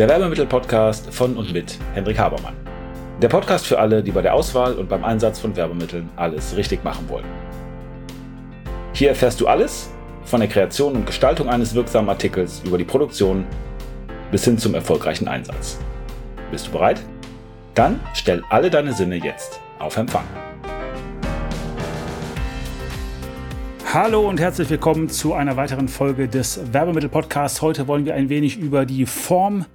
der Werbemittel-Podcast von und mit Hendrik Habermann. Der Podcast für alle, die bei der Auswahl und beim Einsatz von Werbemitteln alles richtig machen wollen. Hier erfährst du alles von der Kreation und Gestaltung eines wirksamen Artikels über die Produktion bis hin zum erfolgreichen Einsatz. Bist du bereit? Dann stell alle deine Sinne jetzt auf Empfang. Hallo und herzlich willkommen zu einer weiteren Folge des Werbemittel-Podcasts. Heute wollen wir ein wenig über die Form,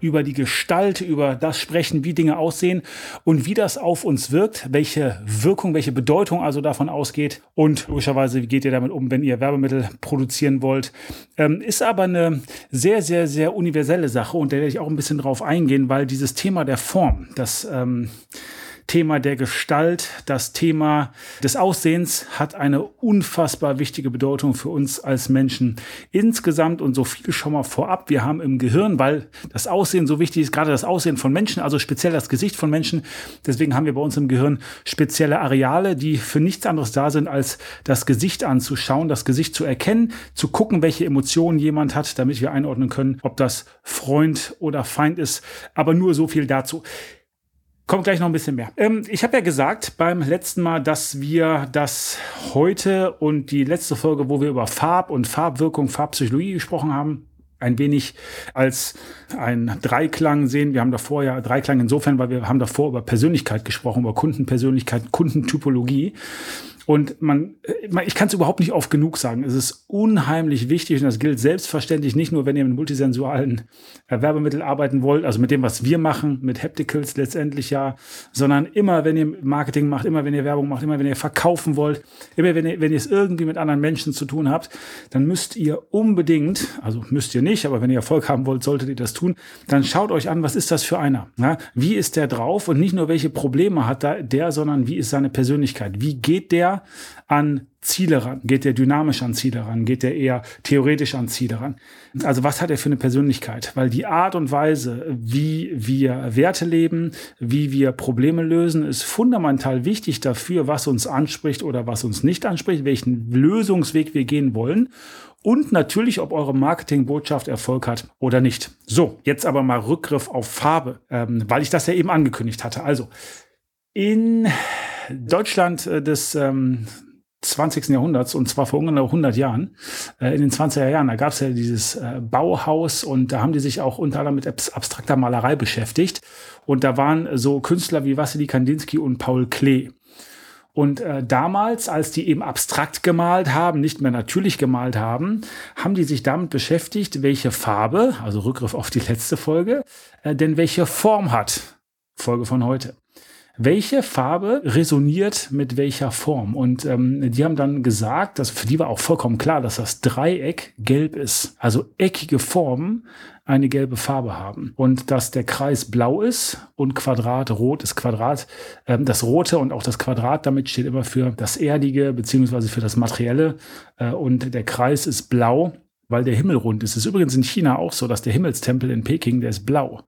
über die Gestalt, über das sprechen, wie Dinge aussehen und wie das auf uns wirkt, welche Wirkung, welche Bedeutung also davon ausgeht und logischerweise, wie geht ihr damit um, wenn ihr Werbemittel produzieren wollt. Ähm, ist aber eine sehr, sehr, sehr universelle Sache und da werde ich auch ein bisschen drauf eingehen, weil dieses Thema der Form, das ähm, Thema der Gestalt, das Thema des Aussehens hat eine unfassbar wichtige Bedeutung für uns als Menschen insgesamt und so viel schon mal vorab. Wir haben im Gehirn, weil das Aussehen so wichtig ist, gerade das Aussehen von Menschen, also speziell das Gesicht von Menschen. Deswegen haben wir bei uns im Gehirn spezielle Areale, die für nichts anderes da sind, als das Gesicht anzuschauen, das Gesicht zu erkennen, zu gucken, welche Emotionen jemand hat, damit wir einordnen können, ob das Freund oder Feind ist. Aber nur so viel dazu. Kommt gleich noch ein bisschen mehr. Ähm, ich habe ja gesagt beim letzten Mal, dass wir das heute und die letzte Folge, wo wir über Farb und Farbwirkung, Farbpsychologie gesprochen haben, ein wenig als ein Dreiklang sehen. Wir haben davor ja Dreiklang insofern, weil wir haben davor über Persönlichkeit gesprochen, über Kundenpersönlichkeit, Kundentypologie. Und man, äh, ich kann es überhaupt nicht oft genug sagen. Es ist unheimlich wichtig und das gilt selbstverständlich nicht nur, wenn ihr mit multisensualen Werbemitteln arbeiten wollt, also mit dem, was wir machen, mit Hapticals letztendlich ja, sondern immer, wenn ihr Marketing macht, immer, wenn ihr Werbung macht, immer, wenn ihr verkaufen wollt, immer, wenn ihr, wenn ihr es irgendwie mit anderen Menschen zu tun habt, dann müsst ihr unbedingt, also müsst ihr nicht, aber wenn ihr Erfolg haben wollt, solltet ihr das tun, dann schaut euch an, was ist das für einer? Ja? Wie ist der drauf? Und nicht nur, welche Probleme hat da der, sondern wie ist seine Persönlichkeit? Wie geht der an Ziele ran? Geht der dynamisch an Ziele ran? Geht der eher theoretisch an Ziele ran? Also was hat er für eine Persönlichkeit? Weil die Art und Weise, wie wir Werte leben, wie wir Probleme lösen, ist fundamental wichtig dafür, was uns anspricht oder was uns nicht anspricht, welchen Lösungsweg wir gehen wollen und natürlich, ob eure Marketingbotschaft Erfolg hat oder nicht. So, jetzt aber mal Rückgriff auf Farbe, ähm, weil ich das ja eben angekündigt hatte. Also in Deutschland äh, des ähm, 20. Jahrhunderts und zwar vor ungefähr 100 Jahren, äh, in den 20er Jahren, da gab es ja dieses äh, Bauhaus und da haben die sich auch unter anderem mit abstrakter Malerei beschäftigt und da waren so Künstler wie Wassily Kandinsky und Paul Klee. Und äh, damals, als die eben abstrakt gemalt haben, nicht mehr natürlich gemalt haben, haben die sich damit beschäftigt, welche Farbe, also Rückgriff auf die letzte Folge, äh, denn welche Form hat. Folge von heute welche Farbe resoniert mit welcher Form. Und ähm, die haben dann gesagt, dass für die war auch vollkommen klar, dass das Dreieck gelb ist. Also eckige Formen eine gelbe Farbe haben. Und dass der Kreis blau ist und Quadrat rot ist Quadrat. Ähm, das Rote und auch das Quadrat damit steht immer für das Erdige beziehungsweise für das Materielle. Äh, und der Kreis ist blau weil der Himmel rund ist. Es ist übrigens in China auch so, dass der Himmelstempel in Peking, der ist blau,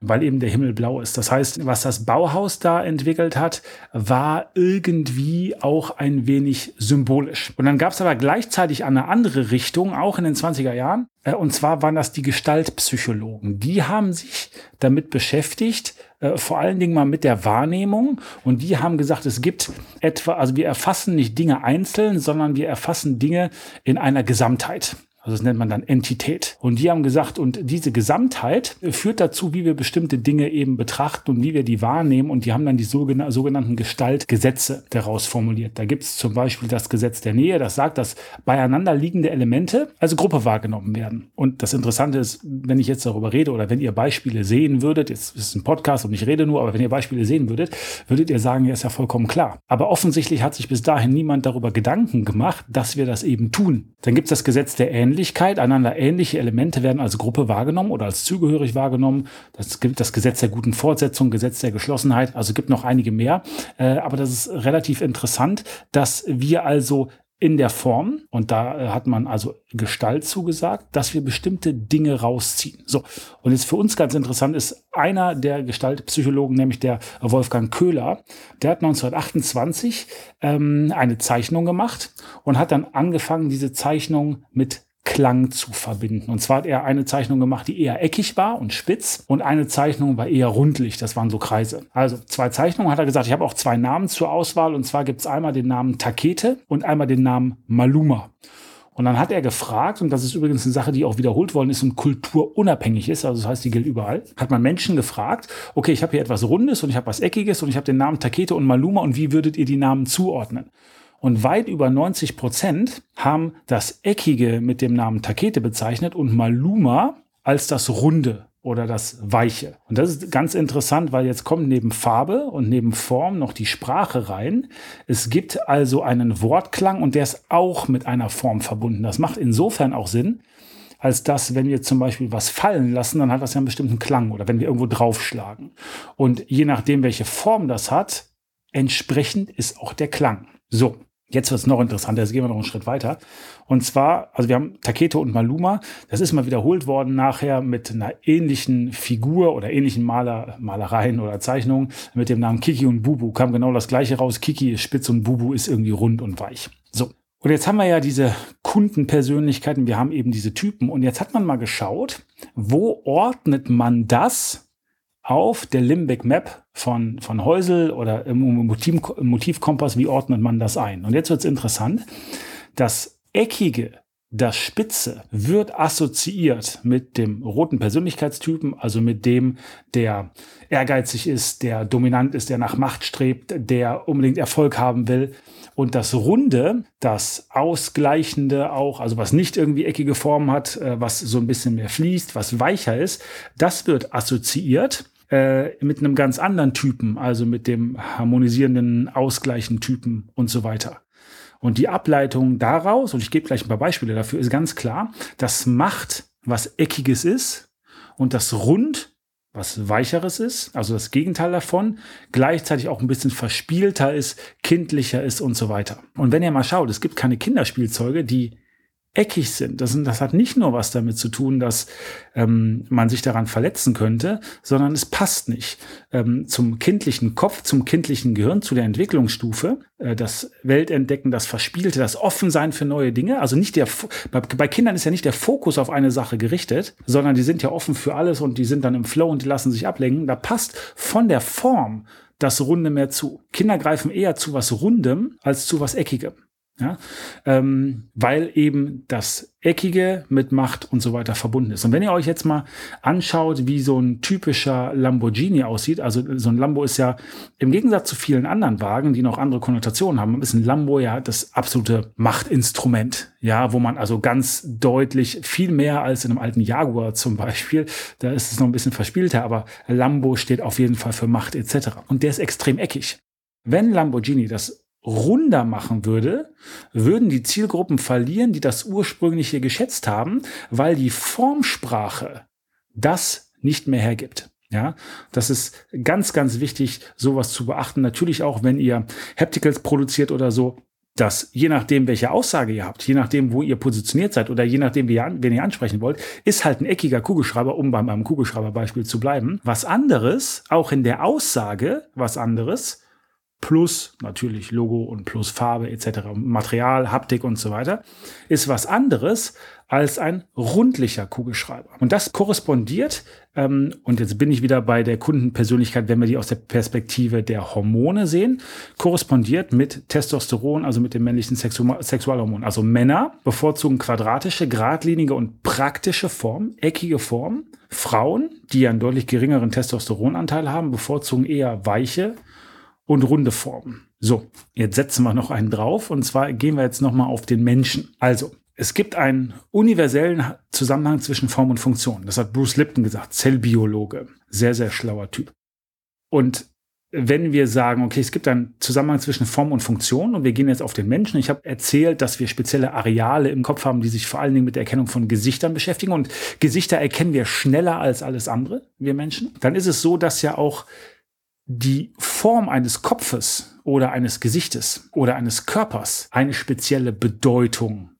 weil eben der Himmel blau ist. Das heißt, was das Bauhaus da entwickelt hat, war irgendwie auch ein wenig symbolisch. Und dann gab es aber gleichzeitig eine andere Richtung, auch in den 20er Jahren. Äh, und zwar waren das die Gestaltpsychologen. Die haben sich damit beschäftigt, äh, vor allen Dingen mal mit der Wahrnehmung. Und die haben gesagt, es gibt etwa, also wir erfassen nicht Dinge einzeln, sondern wir erfassen Dinge in einer Gesamtheit. Also das nennt man dann Entität. Und die haben gesagt, und diese Gesamtheit führt dazu, wie wir bestimmte Dinge eben betrachten und wie wir die wahrnehmen. Und die haben dann die sogenannten Gestaltgesetze daraus formuliert. Da gibt es zum Beispiel das Gesetz der Nähe, das sagt, dass beieinander liegende Elemente als Gruppe wahrgenommen werden. Und das Interessante ist, wenn ich jetzt darüber rede oder wenn ihr Beispiele sehen würdet, jetzt ist es ein Podcast und ich rede nur, aber wenn ihr Beispiele sehen würdet, würdet ihr sagen, ja, ist ja vollkommen klar. Aber offensichtlich hat sich bis dahin niemand darüber Gedanken gemacht, dass wir das eben tun. Dann gibt es das Gesetz der Ähnlichkeit. Ähnlichkeit, einander ähnliche Elemente werden als Gruppe wahrgenommen oder als zugehörig wahrgenommen. Das gibt das Gesetz der guten Fortsetzung, Gesetz der Geschlossenheit, also gibt noch einige mehr. Äh, aber das ist relativ interessant, dass wir also in der Form, und da äh, hat man also Gestalt zugesagt, dass wir bestimmte Dinge rausziehen. So, und jetzt für uns ganz interessant ist einer der Gestaltpsychologen, nämlich der Wolfgang Köhler, der hat 1928 ähm, eine Zeichnung gemacht und hat dann angefangen, diese Zeichnung mit Klang zu verbinden. Und zwar hat er eine Zeichnung gemacht, die eher eckig war und spitz und eine Zeichnung war eher rundlich, das waren so Kreise. Also zwei Zeichnungen hat er gesagt, ich habe auch zwei Namen zur Auswahl und zwar gibt es einmal den Namen Takete und einmal den Namen Maluma. Und dann hat er gefragt, und das ist übrigens eine Sache, die auch wiederholt worden ist und kulturunabhängig ist, also das heißt, die gilt überall, hat man Menschen gefragt, okay, ich habe hier etwas Rundes und ich habe was Eckiges und ich habe den Namen Takete und Maluma und wie würdet ihr die Namen zuordnen? Und weit über 90 Prozent haben das Eckige mit dem Namen Takete bezeichnet und Maluma als das Runde oder das Weiche. Und das ist ganz interessant, weil jetzt kommt neben Farbe und neben Form noch die Sprache rein. Es gibt also einen Wortklang und der ist auch mit einer Form verbunden. Das macht insofern auch Sinn, als dass, wenn wir zum Beispiel was fallen lassen, dann hat das ja einen bestimmten Klang oder wenn wir irgendwo draufschlagen. Und je nachdem, welche Form das hat, entsprechend ist auch der Klang. So, Jetzt wird es noch interessanter, jetzt gehen wir noch einen Schritt weiter. Und zwar, also wir haben Taketo und Maluma, das ist mal wiederholt worden nachher mit einer ähnlichen Figur oder ähnlichen Maler, Malereien oder Zeichnungen mit dem Namen Kiki und Bubu. Kam genau das gleiche raus. Kiki ist spitz und Bubu ist irgendwie rund und weich. So. Und jetzt haben wir ja diese Kundenpersönlichkeiten, wir haben eben diese Typen. Und jetzt hat man mal geschaut, wo ordnet man das auf der Limbic Map von, von Häusel oder im Motiv, Motivkompass, wie ordnet man das ein? Und jetzt wird es interessant. Das Eckige, das Spitze wird assoziiert mit dem roten Persönlichkeitstypen, also mit dem, der ehrgeizig ist, der dominant ist, der nach Macht strebt, der unbedingt Erfolg haben will. Und das Runde, das Ausgleichende auch, also was nicht irgendwie eckige Formen hat, äh, was so ein bisschen mehr fließt, was weicher ist, das wird assoziiert äh, mit einem ganz anderen Typen, also mit dem harmonisierenden, ausgleichenden Typen und so weiter. Und die Ableitung daraus, und ich gebe gleich ein paar Beispiele dafür, ist ganz klar, das macht was Eckiges ist und das Rund was Weicheres ist, also das Gegenteil davon, gleichzeitig auch ein bisschen verspielter ist, kindlicher ist und so weiter. Und wenn ihr mal schaut, es gibt keine Kinderspielzeuge, die eckig sind. Das, das hat nicht nur was damit zu tun, dass ähm, man sich daran verletzen könnte, sondern es passt nicht ähm, zum kindlichen Kopf, zum kindlichen Gehirn, zu der Entwicklungsstufe. Äh, das Weltentdecken, das Verspielte, das Offensein für neue Dinge. Also nicht der bei, bei Kindern ist ja nicht der Fokus auf eine Sache gerichtet, sondern die sind ja offen für alles und die sind dann im Flow und die lassen sich ablenken. Da passt von der Form das Runde mehr zu. Kinder greifen eher zu was Rundem als zu was Eckigem. Ja, ähm, weil eben das Eckige mit Macht und so weiter verbunden ist. Und wenn ihr euch jetzt mal anschaut, wie so ein typischer Lamborghini aussieht, also so ein Lambo ist ja im Gegensatz zu vielen anderen Wagen, die noch andere Konnotationen haben, ist ein Lambo ja das absolute Machtinstrument. Ja, wo man also ganz deutlich viel mehr als in einem alten Jaguar zum Beispiel, da ist es noch ein bisschen verspielter, aber Lambo steht auf jeden Fall für Macht etc. Und der ist extrem eckig. Wenn Lamborghini das runder machen würde, würden die Zielgruppen verlieren, die das ursprüngliche geschätzt haben, weil die Formsprache das nicht mehr hergibt. Ja, das ist ganz, ganz wichtig, sowas zu beachten. Natürlich auch, wenn ihr Hapticals produziert oder so, dass je nachdem, welche Aussage ihr habt, je nachdem, wo ihr positioniert seid oder je nachdem, wen ihr ansprechen wollt, ist halt ein eckiger Kugelschreiber, um beim, beim Kugelschreiberbeispiel zu bleiben. Was anderes, auch in der Aussage, was anderes, plus natürlich Logo und plus Farbe etc., Material, Haptik und so weiter, ist was anderes als ein rundlicher Kugelschreiber. Und das korrespondiert, ähm, und jetzt bin ich wieder bei der Kundenpersönlichkeit, wenn wir die aus der Perspektive der Hormone sehen, korrespondiert mit Testosteron, also mit dem männlichen Sexu Sexualhormon. Also Männer bevorzugen quadratische, geradlinige und praktische Formen, eckige Formen. Frauen, die einen deutlich geringeren Testosteronanteil haben, bevorzugen eher weiche, und runde Formen. So, jetzt setzen wir noch einen drauf und zwar gehen wir jetzt nochmal auf den Menschen. Also, es gibt einen universellen Zusammenhang zwischen Form und Funktion. Das hat Bruce Lipton gesagt, Zellbiologe. Sehr, sehr schlauer Typ. Und wenn wir sagen, okay, es gibt einen Zusammenhang zwischen Form und Funktion und wir gehen jetzt auf den Menschen. Ich habe erzählt, dass wir spezielle Areale im Kopf haben, die sich vor allen Dingen mit der Erkennung von Gesichtern beschäftigen und Gesichter erkennen wir schneller als alles andere, wir Menschen. Dann ist es so, dass ja auch die Form eines Kopfes oder eines Gesichtes oder eines Körpers eine spezielle Bedeutung,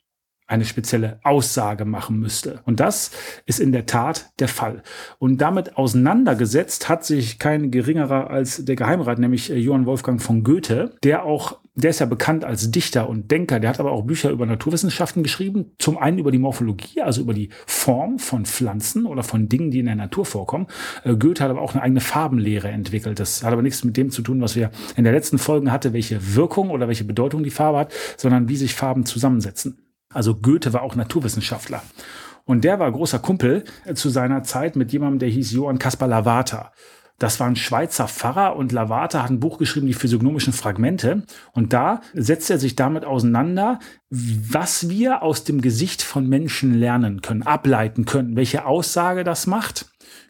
eine spezielle Aussage machen müsste. Und das ist in der Tat der Fall. Und damit auseinandergesetzt hat sich kein geringerer als der Geheimrat, nämlich Johann Wolfgang von Goethe, der auch der ist ja bekannt als Dichter und Denker, der hat aber auch Bücher über Naturwissenschaften geschrieben. Zum einen über die Morphologie, also über die Form von Pflanzen oder von Dingen, die in der Natur vorkommen. Äh, Goethe hat aber auch eine eigene Farbenlehre entwickelt. Das hat aber nichts mit dem zu tun, was wir in der letzten Folge hatte, welche Wirkung oder welche Bedeutung die Farbe hat, sondern wie sich Farben zusammensetzen. Also Goethe war auch Naturwissenschaftler. Und der war großer Kumpel zu seiner Zeit mit jemandem, der hieß Johann Caspar Lavata. Das war ein Schweizer Pfarrer und Lavata hat ein Buch geschrieben, die physiognomischen Fragmente. Und da setzt er sich damit auseinander, was wir aus dem Gesicht von Menschen lernen können, ableiten können, welche Aussage das macht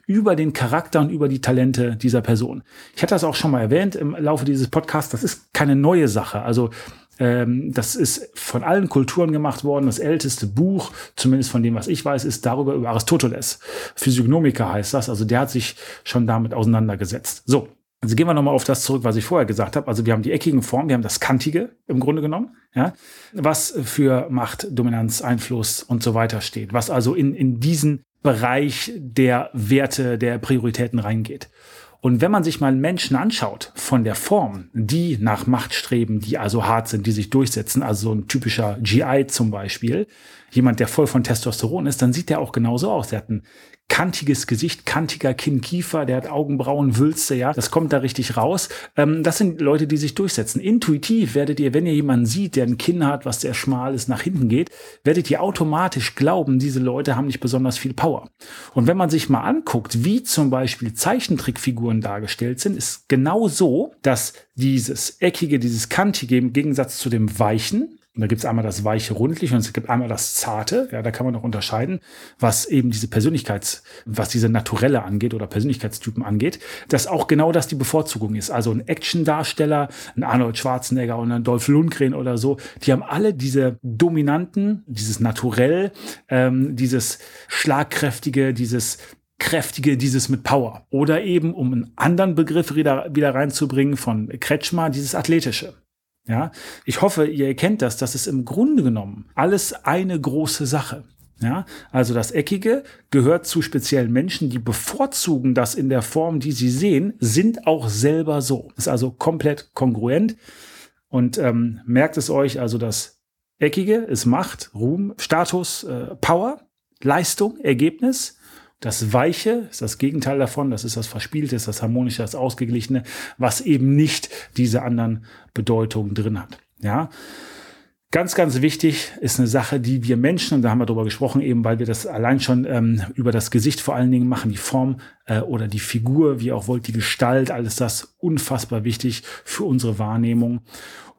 über den Charakter und über die Talente dieser Person. Ich hatte das auch schon mal erwähnt im Laufe dieses Podcasts. Das ist keine neue Sache. Also ähm, das ist von allen Kulturen gemacht worden. Das älteste Buch, zumindest von dem, was ich weiß, ist darüber über Aristoteles. Physiognomiker heißt das. Also der hat sich schon damit auseinandergesetzt. So. Also gehen wir nochmal auf das zurück, was ich vorher gesagt habe. Also wir haben die eckigen Formen, wir haben das Kantige im Grunde genommen, ja, was für Macht, Dominanz, Einfluss und so weiter steht, was also in, in diesen Bereich der Werte, der Prioritäten reingeht. Und wenn man sich mal Menschen anschaut von der Form, die nach Macht streben, die also hart sind, die sich durchsetzen, also so ein typischer GI zum Beispiel, jemand, der voll von Testosteron ist, dann sieht der auch genauso aus. Der hat einen kantiges Gesicht, kantiger Kinnkiefer, der hat Augenbrauen, Wülste, ja, das kommt da richtig raus. Ähm, das sind Leute, die sich durchsetzen. Intuitiv werdet ihr, wenn ihr jemanden sieht, der ein Kinn hat, was sehr schmal ist, nach hinten geht, werdet ihr automatisch glauben, diese Leute haben nicht besonders viel Power. Und wenn man sich mal anguckt, wie zum Beispiel Zeichentrickfiguren dargestellt sind, ist genau so, dass dieses eckige, dieses kantige im Gegensatz zu dem weichen, und da gibt es einmal das weiche rundliche und es gibt einmal das zarte. Ja, da kann man noch unterscheiden, was eben diese Persönlichkeits, was diese Naturelle angeht oder Persönlichkeitstypen angeht, dass auch genau das die Bevorzugung ist. Also ein Action-Darsteller, ein Arnold Schwarzenegger und ein Dolph Lundgren oder so, die haben alle diese dominanten, dieses Naturell, ähm, dieses schlagkräftige, dieses kräftige, dieses mit Power. Oder eben, um einen anderen Begriff wieder, wieder reinzubringen von Kretschmer, dieses athletische. Ja, ich hoffe, ihr erkennt das. Das ist im Grunde genommen alles eine große Sache. Ja, also das Eckige gehört zu speziellen Menschen, die bevorzugen das in der Form, die sie sehen, sind auch selber so. Ist also komplett kongruent. Und ähm, merkt es euch, also das Eckige ist Macht, Ruhm, Status, äh, Power, Leistung, Ergebnis. Das Weiche ist das Gegenteil davon, das ist das Verspielte, ist das Harmonische, das Ausgeglichene, was eben nicht diese anderen Bedeutungen drin hat. Ja. Ganz, ganz wichtig ist eine Sache, die wir Menschen, und da haben wir drüber gesprochen, eben weil wir das allein schon ähm, über das Gesicht vor allen Dingen machen, die Form äh, oder die Figur, wie auch wollt, die Gestalt, alles das unfassbar wichtig für unsere Wahrnehmung.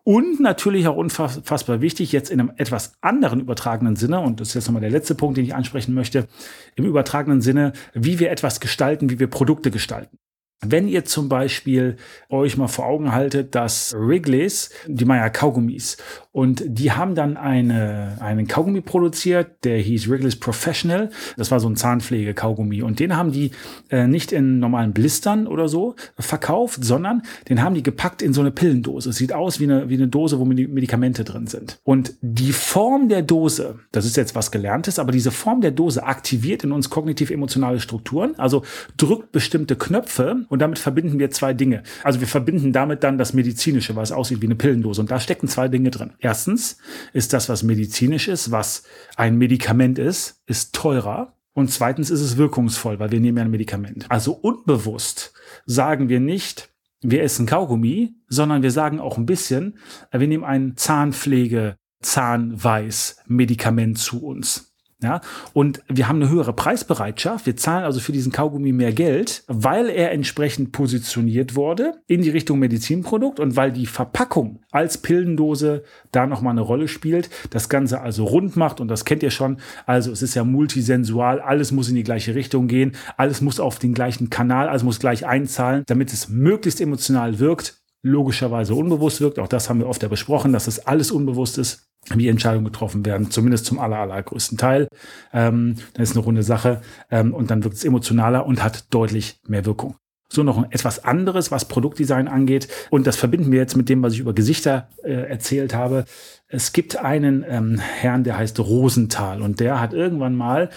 Und natürlich auch unfassbar wichtig, jetzt in einem etwas anderen übertragenen Sinne, und das ist jetzt nochmal der letzte Punkt, den ich ansprechen möchte, im übertragenen Sinne, wie wir etwas gestalten, wie wir Produkte gestalten. Wenn ihr zum Beispiel euch mal vor Augen haltet, dass Wrigley's, die Meier Kaugummis, und die haben dann eine, einen Kaugummi produziert, der hieß Wrigley's Professional. Das war so ein Zahnpflege-Kaugummi. Und den haben die äh, nicht in normalen Blistern oder so verkauft, sondern den haben die gepackt in so eine Pillendose. Es sieht aus wie eine, wie eine Dose, wo Medikamente drin sind. Und die Form der Dose, das ist jetzt was Gelerntes, aber diese Form der Dose aktiviert in uns kognitiv-emotionale Strukturen, also drückt bestimmte Knöpfe und damit verbinden wir zwei Dinge. Also wir verbinden damit dann das Medizinische, was aussieht wie eine Pillendose. Und da stecken zwei Dinge drin. Erstens ist das, was medizinisch ist, was ein Medikament ist, ist teurer. Und zweitens ist es wirkungsvoll, weil wir nehmen ja ein Medikament. Also unbewusst sagen wir nicht, wir essen Kaugummi, sondern wir sagen auch ein bisschen, wir nehmen ein Zahnpflege, Zahnweiß Medikament zu uns. Ja, und wir haben eine höhere Preisbereitschaft. Wir zahlen also für diesen Kaugummi mehr Geld, weil er entsprechend positioniert wurde in die Richtung Medizinprodukt und weil die Verpackung als Pillendose da nochmal eine Rolle spielt. Das Ganze also rund macht und das kennt ihr schon. Also es ist ja multisensual. Alles muss in die gleiche Richtung gehen. Alles muss auf den gleichen Kanal, also muss gleich einzahlen, damit es möglichst emotional wirkt logischerweise unbewusst wirkt. Auch das haben wir oft ja besprochen, dass das alles unbewusst ist wie Entscheidungen getroffen werden, zumindest zum aller, allergrößten Teil. Ähm, dann ist eine runde Sache ähm, und dann wirkt es emotionaler und hat deutlich mehr Wirkung. So noch etwas anderes, was Produktdesign angeht. Und das verbinden wir jetzt mit dem, was ich über Gesichter äh, erzählt habe. Es gibt einen ähm, Herrn, der heißt Rosenthal und der hat irgendwann mal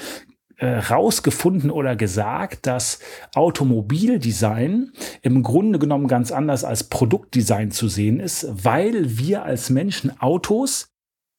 äh, rausgefunden oder gesagt, dass Automobildesign im Grunde genommen ganz anders als Produktdesign zu sehen ist, weil wir als Menschen Autos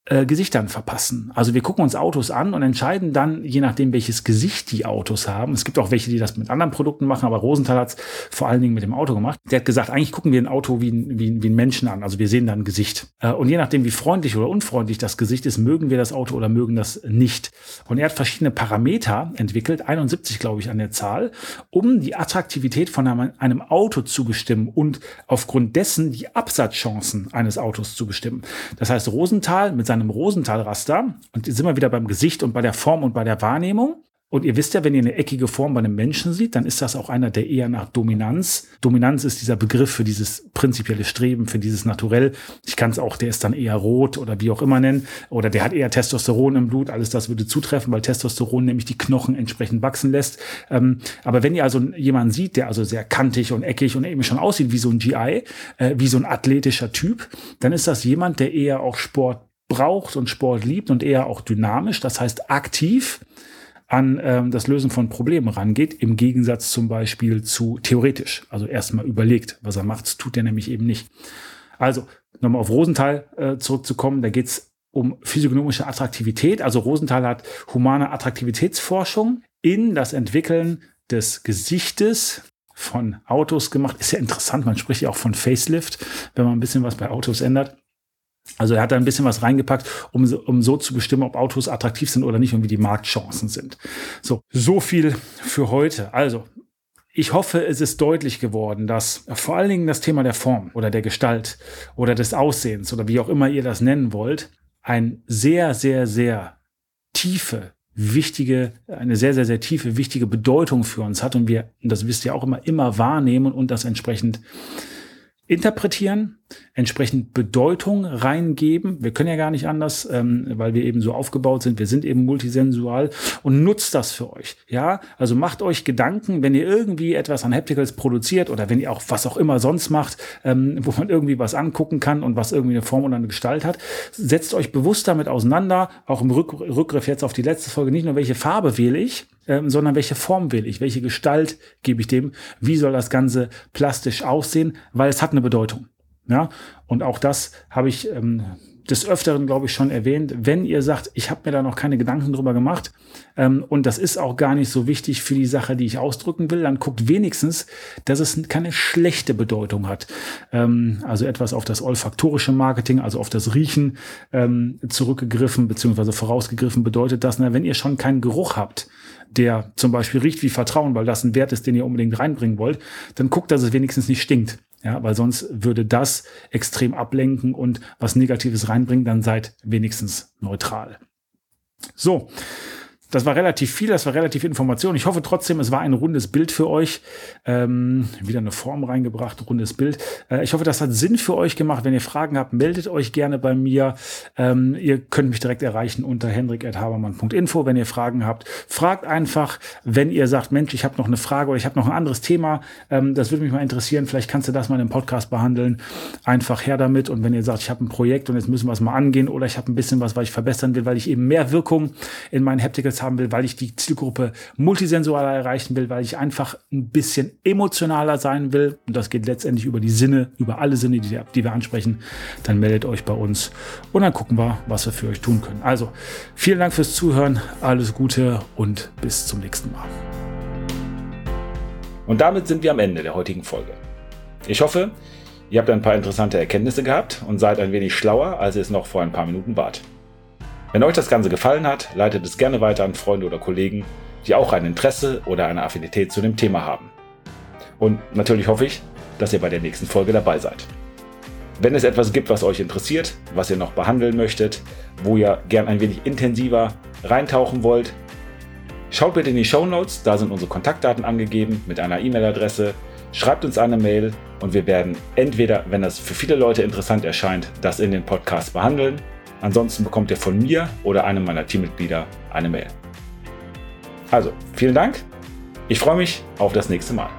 äh, Gesichtern verpassen. Also wir gucken uns Autos an und entscheiden dann, je nachdem, welches Gesicht die Autos haben. Es gibt auch welche, die das mit anderen Produkten machen, aber Rosenthal hat es vor allen Dingen mit dem Auto gemacht. Der hat gesagt, eigentlich gucken wir ein Auto wie, wie, wie ein Menschen an. Also wir sehen dann ein Gesicht. Äh, und je nachdem, wie freundlich oder unfreundlich das Gesicht ist, mögen wir das Auto oder mögen das nicht. Und er hat verschiedene Parameter entwickelt, 71 glaube ich an der Zahl, um die Attraktivität von einem, einem Auto zu bestimmen und aufgrund dessen die Absatzchancen eines Autos zu bestimmen. Das heißt, Rosenthal mit seinem Rosenthal-Raster, und sind wir wieder beim Gesicht und bei der Form und bei der Wahrnehmung, und ihr wisst ja, wenn ihr eine eckige Form bei einem Menschen sieht, dann ist das auch einer, der eher nach Dominanz. Dominanz ist dieser Begriff für dieses prinzipielle Streben, für dieses Naturell. Ich kann es auch, der ist dann eher rot oder wie auch immer nennen. Oder der hat eher Testosteron im Blut. Alles das würde zutreffen, weil Testosteron nämlich die Knochen entsprechend wachsen lässt. Ähm, aber wenn ihr also jemanden sieht, der also sehr kantig und eckig und eben schon aussieht wie so ein GI, äh, wie so ein athletischer Typ, dann ist das jemand, der eher auch Sport braucht und Sport liebt und eher auch dynamisch, das heißt aktiv an ähm, das Lösen von Problemen rangeht, im Gegensatz zum Beispiel zu theoretisch. Also erstmal überlegt, was er macht, tut er nämlich eben nicht. Also nochmal auf Rosenthal äh, zurückzukommen, da geht es um physiognomische Attraktivität. Also Rosenthal hat humane Attraktivitätsforschung in das Entwickeln des Gesichtes von Autos gemacht. Ist ja interessant, man spricht ja auch von Facelift, wenn man ein bisschen was bei Autos ändert. Also er hat da ein bisschen was reingepackt, um, um so zu bestimmen, ob Autos attraktiv sind oder nicht und wie die Marktchancen sind. So, so viel für heute. Also, ich hoffe, es ist deutlich geworden, dass vor allen Dingen das Thema der Form oder der Gestalt oder des Aussehens oder wie auch immer ihr das nennen wollt, ein sehr, sehr, sehr tiefe, wichtige, eine sehr, sehr, sehr tiefe, wichtige Bedeutung für uns hat und wir, und das wisst ihr auch immer, immer wahrnehmen und das entsprechend interpretieren, entsprechend Bedeutung reingeben. Wir können ja gar nicht anders, ähm, weil wir eben so aufgebaut sind. Wir sind eben multisensual und nutzt das für euch. Ja, also macht euch Gedanken, wenn ihr irgendwie etwas an Hapticals produziert oder wenn ihr auch was auch immer sonst macht, ähm, wo man irgendwie was angucken kann und was irgendwie eine Form oder eine Gestalt hat. Setzt euch bewusst damit auseinander, auch im Rück Rückgriff jetzt auf die letzte Folge, nicht nur welche Farbe wähle ich, ähm, sondern welche Form will ich, welche Gestalt gebe ich dem, wie soll das Ganze plastisch aussehen, weil es hat eine Bedeutung. Ja, und auch das habe ich ähm, des Öfteren, glaube ich, schon erwähnt. Wenn ihr sagt, ich habe mir da noch keine Gedanken drüber gemacht ähm, und das ist auch gar nicht so wichtig für die Sache, die ich ausdrücken will, dann guckt wenigstens, dass es keine schlechte Bedeutung hat. Ähm, also etwas auf das olfaktorische Marketing, also auf das Riechen ähm, zurückgegriffen beziehungsweise vorausgegriffen bedeutet das, na, wenn ihr schon keinen Geruch habt, der zum Beispiel riecht wie Vertrauen, weil das ein Wert ist, den ihr unbedingt reinbringen wollt, dann guckt, dass es wenigstens nicht stinkt. Ja, weil sonst würde das extrem ablenken und was Negatives reinbringen, dann seid wenigstens neutral. So. Das war relativ viel, das war relativ Information. Ich hoffe trotzdem, es war ein rundes Bild für euch. Ähm, wieder eine Form reingebracht, rundes Bild. Äh, ich hoffe, das hat Sinn für euch gemacht. Wenn ihr Fragen habt, meldet euch gerne bei mir. Ähm, ihr könnt mich direkt erreichen unter hendrik.habermann.info. Wenn ihr Fragen habt, fragt einfach. Wenn ihr sagt, Mensch, ich habe noch eine Frage oder ich habe noch ein anderes Thema, ähm, das würde mich mal interessieren. Vielleicht kannst du das mal im Podcast behandeln. Einfach her damit. Und wenn ihr sagt, ich habe ein Projekt und jetzt müssen wir es mal angehen oder ich habe ein bisschen was, was ich verbessern will, weil ich eben mehr Wirkung in meinen Hapticals haben will, weil ich die Zielgruppe multisensualer erreichen will, weil ich einfach ein bisschen emotionaler sein will. Und das geht letztendlich über die Sinne, über alle Sinne, die, die wir ansprechen. Dann meldet euch bei uns und dann gucken wir, was wir für euch tun können. Also vielen Dank fürs Zuhören, alles Gute und bis zum nächsten Mal. Und damit sind wir am Ende der heutigen Folge. Ich hoffe, ihr habt ein paar interessante Erkenntnisse gehabt und seid ein wenig schlauer, als ihr es noch vor ein paar Minuten wart. Wenn euch das Ganze gefallen hat, leitet es gerne weiter an Freunde oder Kollegen, die auch ein Interesse oder eine Affinität zu dem Thema haben. Und natürlich hoffe ich, dass ihr bei der nächsten Folge dabei seid. Wenn es etwas gibt, was euch interessiert, was ihr noch behandeln möchtet, wo ihr gern ein wenig intensiver reintauchen wollt, schaut bitte in die Show Notes, da sind unsere Kontaktdaten angegeben mit einer E-Mail-Adresse. Schreibt uns eine Mail und wir werden entweder, wenn das für viele Leute interessant erscheint, das in den Podcast behandeln Ansonsten bekommt ihr von mir oder einem meiner Teammitglieder eine Mail. Also, vielen Dank. Ich freue mich auf das nächste Mal.